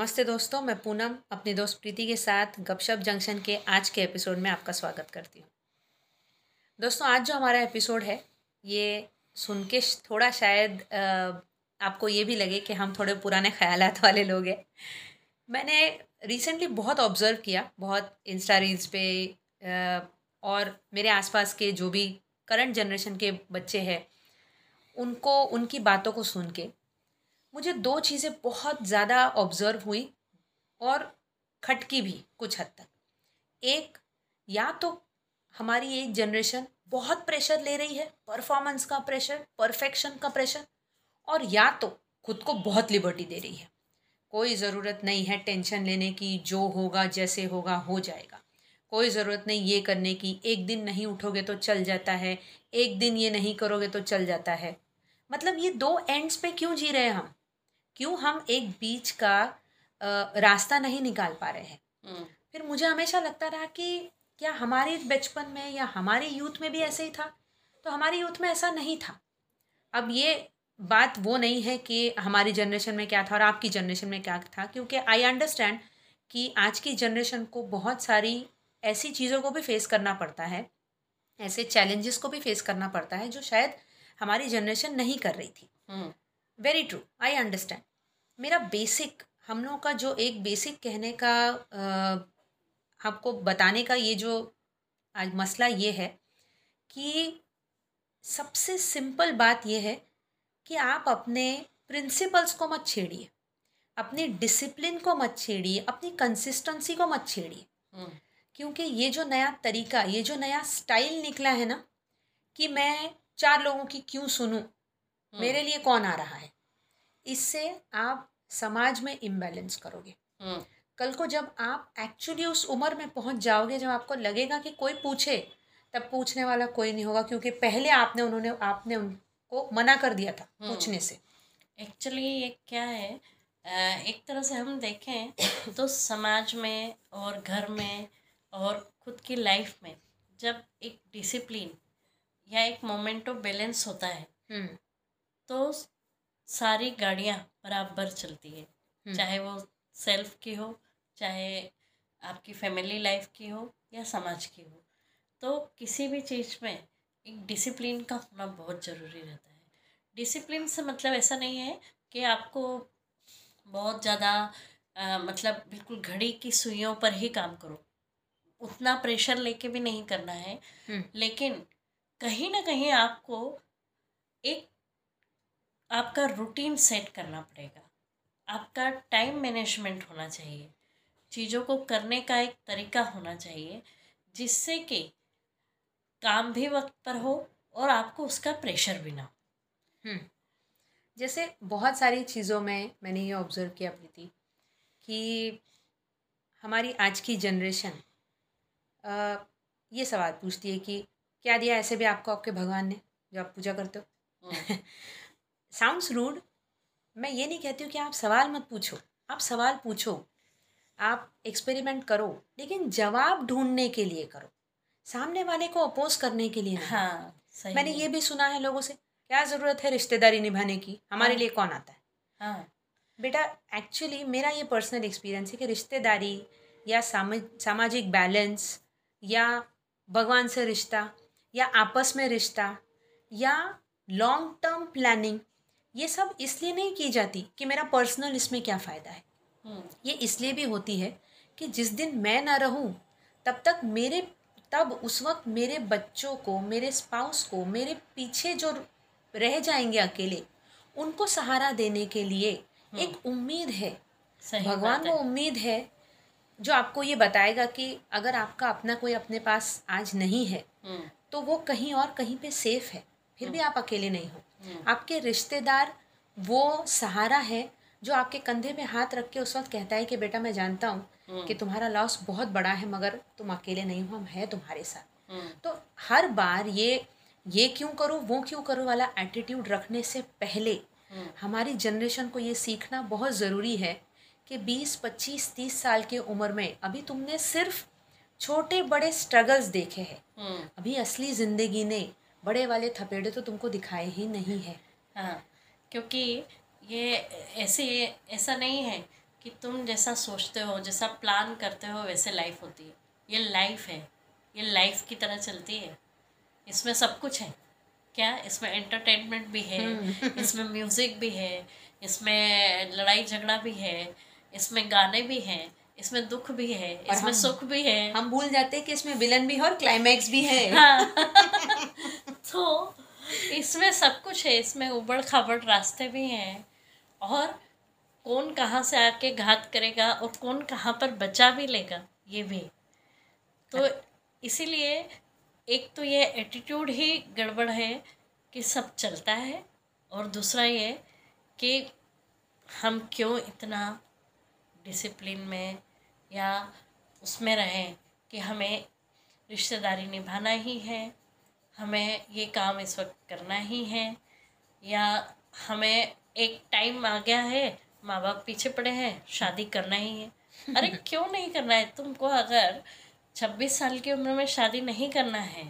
नमस्ते दोस्तों, मैं पूनम अपनी दोस्त प्रीति के साथ गपशप जंक्शन के आज के एपिसोड में आपका स्वागत करती हूँ। दोस्तों, आज जो हमारा एपिसोड है, ये सुन के थोड़ा शायद आपको ये भी लगे कि हम थोड़े पुराने ख्याल वाले लोग हैं। मैंने रिसेंटली बहुत ऑब्ज़र्व किया, बहुत इंस्टा रील्स पे और मेरे आसपास के जो भी करंट जनरेशन के बच्चे हैं, उनको, उनकी बातों को सुन के मुझे दो चीज़ें बहुत ज़्यादा ऑब्ज़र्व हुई और खटकी भी कुछ हद तक। एक, या तो हमारी एक जनरेशन बहुत प्रेशर ले रही है परफॉर्मेंस का प्रेशर परफेक्शन का प्रेशर और या तो खुद को बहुत लिबर्टी दे रही है। कोई ज़रूरत नहीं है टेंशन लेने की, जो होगा, जैसे होगा, हो जाएगा। कोई ज़रूरत नहीं ये करने की, एक दिन नहीं उठोगे तो चल जाता है, एक दिन ये नहीं करोगे तो चल जाता है। मतलब ये दो एंड्स पे क्यों जी रहे हैं हम? क्यों हम एक बीच का रास्ता नहीं निकाल पा रहे हैं? हम्म। फिर मुझे हमेशा लगता रहा कि क्या हमारे बचपन में या हमारे यूथ में भी ऐसे ही था? तो हमारे यूथ में ऐसा नहीं था। अब ये बात वो नहीं है कि हमारी जनरेशन में क्या था और आपकी जनरेशन में क्या था क्योंकि आई अंडरस्टैंड कि आज की जनरेशन को बहुत सारी ऐसी चीज़ों को भी फेस करना पड़ता है ऐसे चैलेंजेस को भी फेस करना पड़ता है जो शायद हमारी जनरेशन नहीं कर रही थी। वेरी ट्रू आई अंडरस्टैंड मेरा बेसिक हम लोग का जो एक बेसिक कहने का आ, आपको बताने का ये जो आज मसला ये है कि सबसे सिंपल बात ये है कि आप अपने प्रिंसिपल्स को मत छेड़िए अपनी डिसिप्लिन को मत छेड़िए अपनी कंसिस्टेंसी को मत छेड़िए। क्योंकि ये जो नया तरीका ये जो नया स्टाइल निकला है ना कि मैं चार लोगों की क्यों सुनूं हम्म। मेरे लिए कौन आ रहा है इससे आप समाज में इम्बैलेंस करोगे हम्म। कल को जब आप एक्चुअली उस उम्र में पहुँच जाओगे जब आपको लगेगा कि कोई पूछे तब पूछने वाला कोई नहीं होगा क्योंकि पहले आपने उन्होंने आपने उनको मना कर दिया था हम्म। पूछने से एक्चुअली ये क्या है एक तरह से हम देखें तो समाज में और घर में और खुद की लाइफ में जब एक डिसिप्लिन या एक मोमेंट ऑफ़ बैलेंस होता है हम्म। तो सारी गाड़ियाँ बराबर चलती है। हम्म। चाहे वो सेल्फ की हो चाहे आपकी फैमिली लाइफ की हो या समाज की हो। तो किसी भी चीज़ में एक डिसिप्लिन का होना बहुत ज़रूरी रहता है। डिसिप्लिन से मतलब ऐसा नहीं है कि आपको बहुत ज़्यादा मतलब बिल्कुल घड़ी की सुइयों पर ही काम करो। उतना प्रेशर लेके भी नहीं करना है। हम्म। लेकिन कहीं ना कहीं आपको एक आपका रूटीन सेट करना पड़ेगा आपका टाइम मैनेजमेंट होना चाहिए चीज़ों को करने का एक तरीका होना चाहिए जिससे कि काम भी वक्त पर हो और आपको उसका प्रेशर भी ना हो हम्म। जैसे बहुत सारी चीज़ों में मैंने ये ऑब्ज़र्व किया प्रीति कि हमारी आज की जनरेशन ये सवाल पूछती है कि क्या दिया ऐसे भी आपको आपके भगवान ने जो आप पूजा करते हो हम्म। साउंड्स रूड मैं ये नहीं कहती हूँ कि आप सवाल मत पूछो। आप सवाल पूछो। आप एक्सपेरिमेंट करो लेकिन जवाब ढूँढने के लिए करो। सामने वाले को अपोज करने के लिए हाँ सही मैंने ये भी सुना है लोगों से क्या ज़रूरत है रिश्तेदारी निभाने की? हमारे हाँ, लिए कौन आता है? हाँ। बेटा एक्चुअली मेरा ये पर्सनल एक्सपीरियंस है कि रिश्तेदारी या सामाजिक बैलेंस या भगवान से रिश्ता या आपस में रिश्ता या लॉन्ग टर्म प्लानिंग ये सब इसलिए नहीं की जाती कि मेरा पर्सनल इसमें क्या फ़ायदा है हम्म। ये इसलिए भी होती है कि जिस दिन मैं ना रहूँ तब तक मेरे तब उस वक्त मेरे बच्चों को मेरे स्पाउस को मेरे पीछे जो रह जाएँगे अकेले उनको सहारा देने के लिए हम्म। एक उम्मीद है भगवान को उम्मीद है जो आपको ये बताएगा कि अगर आपका अपना कोई अपने पास आज नहीं है हम्म। तो वो कहीं और कहीं पे सेफ़ है फिर भी आप अकेले नहीं हो। आपके रिश्तेदार वो सहारा है जो आपके कंधे में हाथ रख के उस वक्त कहता है कि बेटा मैं जानता हूँ हम्म। कि तुम्हारा लॉस बहुत बड़ा है मगर तुम अकेले नहीं हो हम है तुम्हारे साथ। हम्म। तो हर बार ये ये क्यों करूँ वो क्यों करूँ वाला एटीट्यूड रखने से पहले हमारी जनरेशन को ये सीखना बहुत ज़रूरी है कि 20, 25, 30 साल की उम्र में अभी तुमने सिर्फ़ छोटे बड़े स्ट्रगल्स देखे हैं। अभी असली ज़िंदगी ने बड़े वाले थपेड़े तो तुमको दिखाए ही नहीं है। हाँ क्योंकि ये ऐसे ऐसा नहीं है कि तुम जैसा सोचते हो जैसा प्लान करते हो वैसे लाइफ होती है। ये लाइफ है। ये लाइफ की तरह चलती है। इसमें सब कुछ है। क्या? इसमें एंटरटेनमेंट भी है इसमें म्यूज़िक भी है इसमें लड़ाई झगड़ा भी है इसमें गाने भी हैं इसमें दुख भी है इसमें सुख भी है। हम भूल जाते हैं कि इसमें विलन भी है और क्लाइमैक्स भी है। हाँ। तो इसमें सब कुछ है इसमें उबड़ खाबड़ रास्ते भी हैं। और कौन कहाँ से आके घात करेगा और कौन कहाँ पर बचा भी लेगा ये भी। तो इसीलिए एक तो ये एटीट्यूड ही गड़बड़ है कि सब चलता है और दूसरा ये कि हम क्यों इतना डिसिप्लिन में या उसमें रहें कि हमें रिश्तेदारी निभाना ही है। हमें ये काम इस वक्त करना ही है। या हमें एक टाइम आ गया है माँ बाप पीछे पड़े हैं शादी करना ही है। अरे क्यों नहीं करना है? तुमको अगर छब्बीस साल की उम्र में शादी नहीं करना है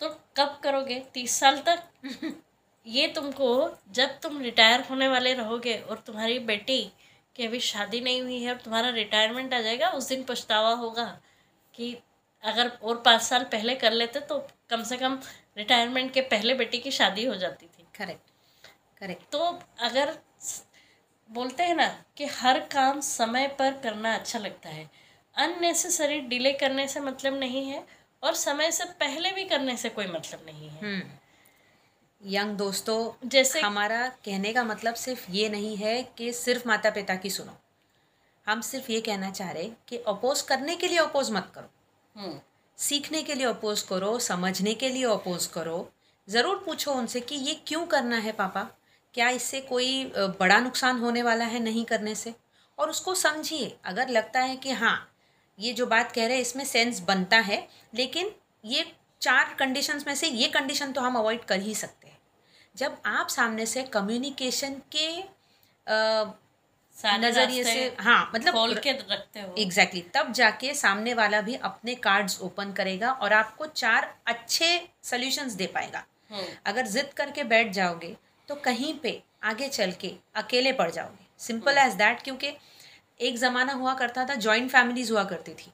तो कब करोगे? तीस साल तक? ये तुमको जब तुम रिटायर होने वाले रहोगे और तुम्हारी बेटी की अभी शादी नहीं हुई है और तुम्हारा रिटायरमेंट आ जाएगा उस दिन पछतावा होगा कि अगर और पाँच साल पहले कर लेते तो कम से कम रिटायरमेंट के पहले बेटी की शादी हो जाती थी। करेक्ट करेक्ट तो अगर बोलते हैं ना कि हर काम समय पर करना अच्छा लगता है। अननेसेसरी डिले करने से मतलब नहीं है और समय से पहले भी करने से कोई मतलब नहीं है। Young hmm. दोस्तों जैसे हमारा कहने का मतलब सिर्फ़ ये नहीं है कि सिर्फ़ माता पिता की सुनो। हम सिर्फ़ ये कहना चाह रहे कि अपोज करने के लिए अपोज मत करो। हम्म, सीखने के लिए अपोज करो समझने के लिए अपोज करो। ज़रूर पूछो उनसे कि ये क्यों करना है पापा? क्या इससे कोई बड़ा नुकसान होने वाला है नहीं करने से? और उसको समझिए अगर लगता है कि हाँ ये जो बात कह रहे हैं इसमें सेंस बनता है लेकिन ये चार कंडीशंस में से ये कंडीशन तो हम अवॉइड कर ही सकते हैं। जब आप सामने से कम्युनिकेशन के सारे नज़रिए से हाँ मतलब खोल के रखते हो। एग्जैक्टली exactly, तब जाके सामने वाला भी अपने कार्ड्स ओपन करेगा और आपको चार अच्छे सॉल्यूशंस दे पाएगा। हम्म, अगर जिद करके बैठ जाओगे तो कहीं पे आगे चल के अकेले पड़ जाओगे। सिंपल एज दैट क्योंकि एक ज़माना हुआ करता था जॉइंट फैमिलीज़ हुआ करती थी।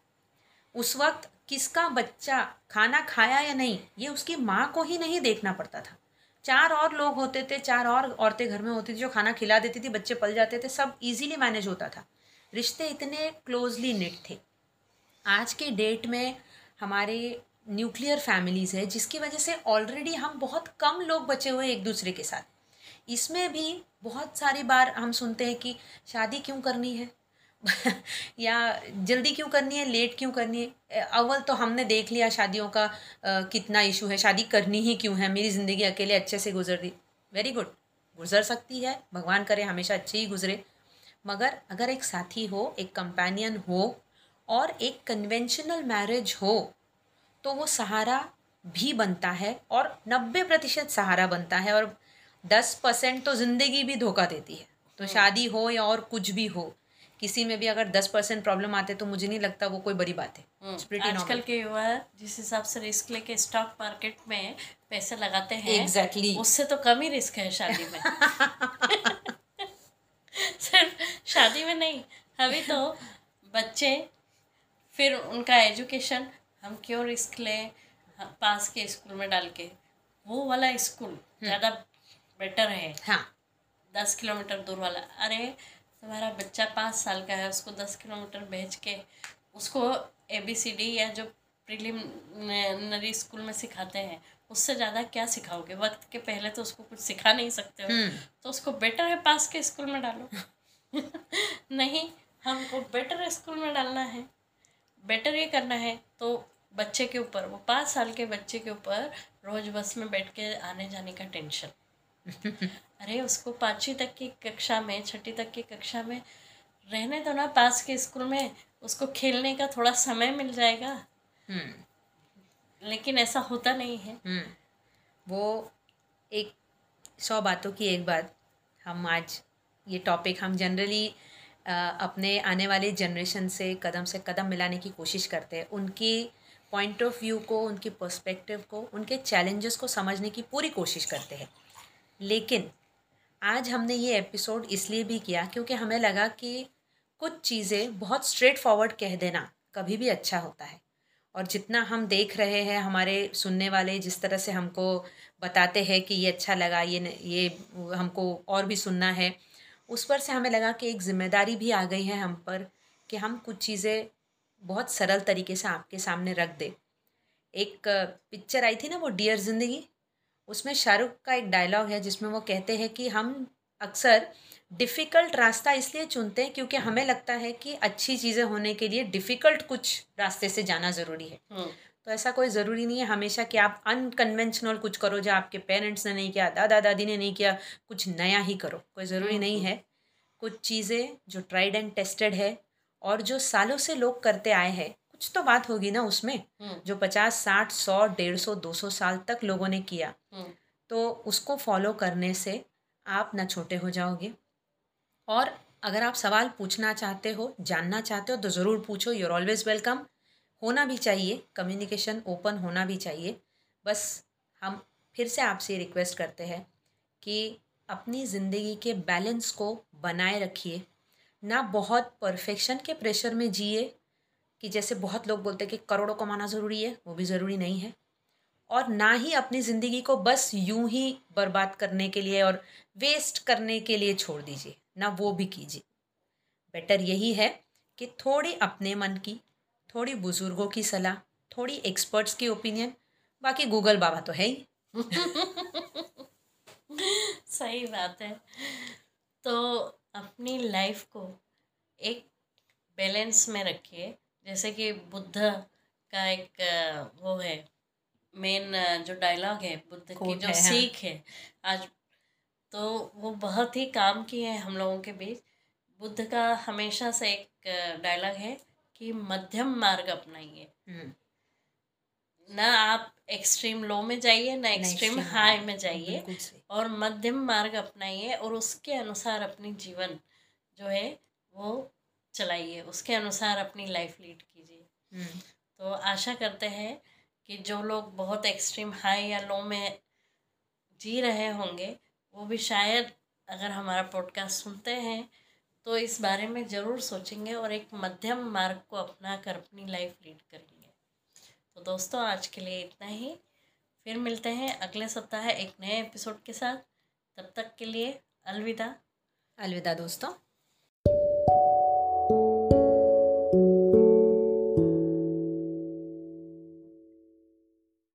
उस वक्त किसका बच्चा खाना खाया या नहीं ये उसकी माँ को ही नहीं देखना पड़ता था। चार और लोग होते थे, चार और औरतें घर में होती थी जो खाना खिला देती थी, बच्चे पल जाते थे, सब इजीली मैनेज होता था। रिश्ते इतने क्लोजली निट थे। आज के डेट में हमारे न्यूक्लियर फैमिलीज़ है, जिसकी वजह से ऑलरेडी हम बहुत कम लोग बचे हुए एक दूसरे के साथ। इसमें भी बहुत सारी बार हम सुनते हैं कि शादी क्यों करनी है? या जल्दी क्यों करनी है लेट क्यों करनी है? अव्वल तो हमने देख लिया शादियों का अ, कितना इशू है शादी करनी ही क्यों है? मेरी ज़िंदगी अकेले अच्छे से गुजर दी वेरी गुड गुजर सकती है भगवान करे हमेशा अच्छी ही गुजरे। मगर अगर एक साथी हो एक कंपेनियन हो और एक कन्वेंशनल मैरिज हो तो वो सहारा भी बनता है और नब्बे प्रतिशत सहारा बनता है और दस परसेंट तो ज़िंदगी भी धोखा देती है। तो शादी हो या और कुछ भी हो किसी में भी अगर दस परसेंट प्रॉब्लम आते तो मुझे नहीं लगता वो कोई बड़ी बात है। हम्म, आजकल के युवा जिस हिसाब से रिस्क लेके स्टॉक मार्केट में पैसे लगाते हैं Exactly. उससे तो कम ही रिस्क है शादी में। सिर्फ़ शादी में नहीं अभी तो बच्चे फिर उनका एजुकेशन हम क्यों रिस्क लें हाँ, पास के स्कूल में डाल के। वो वाला स्कूल ज़्यादा बेटर है। हाँ। दस किलोमीटर दूर वाला। अरे तुम्हारा बच्चा पाँच साल का है उसको दस किलोमीटर भेज के उसको ए बी सी डी या जो प्रिलिमिनरी स्कूल में सिखाते हैं उससे ज़्यादा क्या सिखाओगे? वक्त के पहले तो उसको कुछ सिखा नहीं सकते हो। तो उसको बेटर है पास के स्कूल में डालो। नहीं हमको बेटर स्कूल में डालना है। बेटर ये करना है तो बच्चे के ऊपर वो पाँच साल के बच्चे के ऊपर रोज बस में बैठ के आने जाने का टेंशन अरे उसको पाँचवीं तक की कक्षा में छठी तक की कक्षा में रहने दो ना पास के स्कूल में। उसको खेलने का थोड़ा समय मिल जाएगा। हम्म। लेकिन ऐसा होता नहीं है। हम्म। वो एक सौ बातों की एक बात हम आज ये टॉपिक हम जनरली अपने आने वाले जनरेशन से कदम से कदम मिलाने की कोशिश करते हैं। उनकी पॉइंट ऑफ़ व्यू को उनकी पर्सपेक्टिव को उनके चैलेंजेस को समझने की पूरी कोशिश करते हैं। लेकिन आज हमने ये एपिसोड इसलिए भी किया क्योंकि हमें लगा कि कुछ चीज़ें बहुत स्ट्रेट फॉरवर्ड कह देना कभी भी अच्छा होता है। और जितना हम देख रहे हैं, हमारे सुनने वाले जिस तरह से हमको बताते हैं कि ये अच्छा लगा, ये ये हमको और भी सुनना है, उस पर से हमें लगा कि एक ज़िम्मेदारी भी आ गई है हम पर कि हम कुछ चीज़ें बहुत सरल तरीके से आपके सामने रख दें। एक पिक्चर आई थी ना वो डियर ज़िंदगी? उसमें शाहरुख का एक डायलॉग है जिसमें वो कहते हैं कि हम अक्सर डिफ़िकल्ट रास्ता इसलिए चुनते हैं क्योंकि हमें लगता है कि अच्छी चीज़ें होने के लिए डिफ़िकल्ट कुछ रास्ते से जाना ज़रूरी है। हम्म, तो ऐसा कोई ज़रूरी नहीं है हमेशा कि आप अनकन्वेंशनल कुछ करो जो आपके पेरेंट्स ने नहीं किया दादा दादी ने नहीं किया कुछ नया ही करो कोई ज़रूरी नहीं है। कुछ चीज़ें जो ट्राइड एंड टेस्टेड है और जो सालों से लोग करते आए हैं कुछ तो बात होगी ना उसमें हम्म, जो पचास साठ सौ डेढ़ सौ दो सौ साल तक लोगों ने किया। हम्म, तो उसको फॉलो करने से आप ना छोटे हो जाओगे। और अगर आप सवाल पूछना चाहते हो जानना चाहते हो तो ज़रूर पूछो। यूर ऑलवेज़ वेलकम होना भी चाहिए कम्युनिकेशन ओपन होना भी चाहिए। बस हम फिर से आपसे रिक्वेस्ट करते हैं कि अपनी ज़िंदगी के बैलेंस को बनाए रखिए। ना बहुत परफेक्शन के प्रेशर में जिए कि जैसे बहुत लोग बोलते हैं कि करोड़ों कमाना ज़रूरी है, वो भी ज़रूरी नहीं है। और ना ही अपनी ज़िंदगी को बस यूँ ही बर्बाद करने के लिए और वेस्ट करने के लिए छोड़ दीजिए, ना वो भी कीजिए। बेटर यही है कि थोड़ी अपने मन की, थोड़ी बुज़ुर्गों की सलाह, थोड़ी एक्सपर्ट्स की ओपिनियन बाकी गूगल बाबा तो है ही। सही बात है। तो अपनी लाइफ को एक बैलेंस में रखिए। जैसे कि बुद्ध का एक वो है मेन जो डायलॉग है बुद्ध की जो है, हाँ। सीख है आज तो वो बहुत ही काम की है हम लोगों के बीच। बुद्ध का हमेशा से एक डायलॉग है कि मध्यम मार्ग अपनाइए। हम्म, ना आप एक्सट्रीम लो में जाइए ना एक्सट्रीम हाई में जाइए और मध्यम मार्ग अपनाइए और उसके अनुसार अपनी जीवन जो है वो चलाइए उसके अनुसार अपनी लाइफ लीड कीजिए। हम्म, तो आशा करते हैं कि जो लोग बहुत एक्सट्रीम हाई या लो में जी रहे होंगे वो भी शायद अगर हमारा पॉडकास्ट सुनते हैं तो इस बारे में ज़रूर सोचेंगे और एक मध्यम मार्ग को अपना कर अपनी लाइफ लीड करेंगे। तो दोस्तों आज के लिए इतना ही। फिर मिलते हैं अगले सप्ताह एक नए एपिसोड के साथ। तब तक के लिए अलविदा। अलविदा दोस्तों।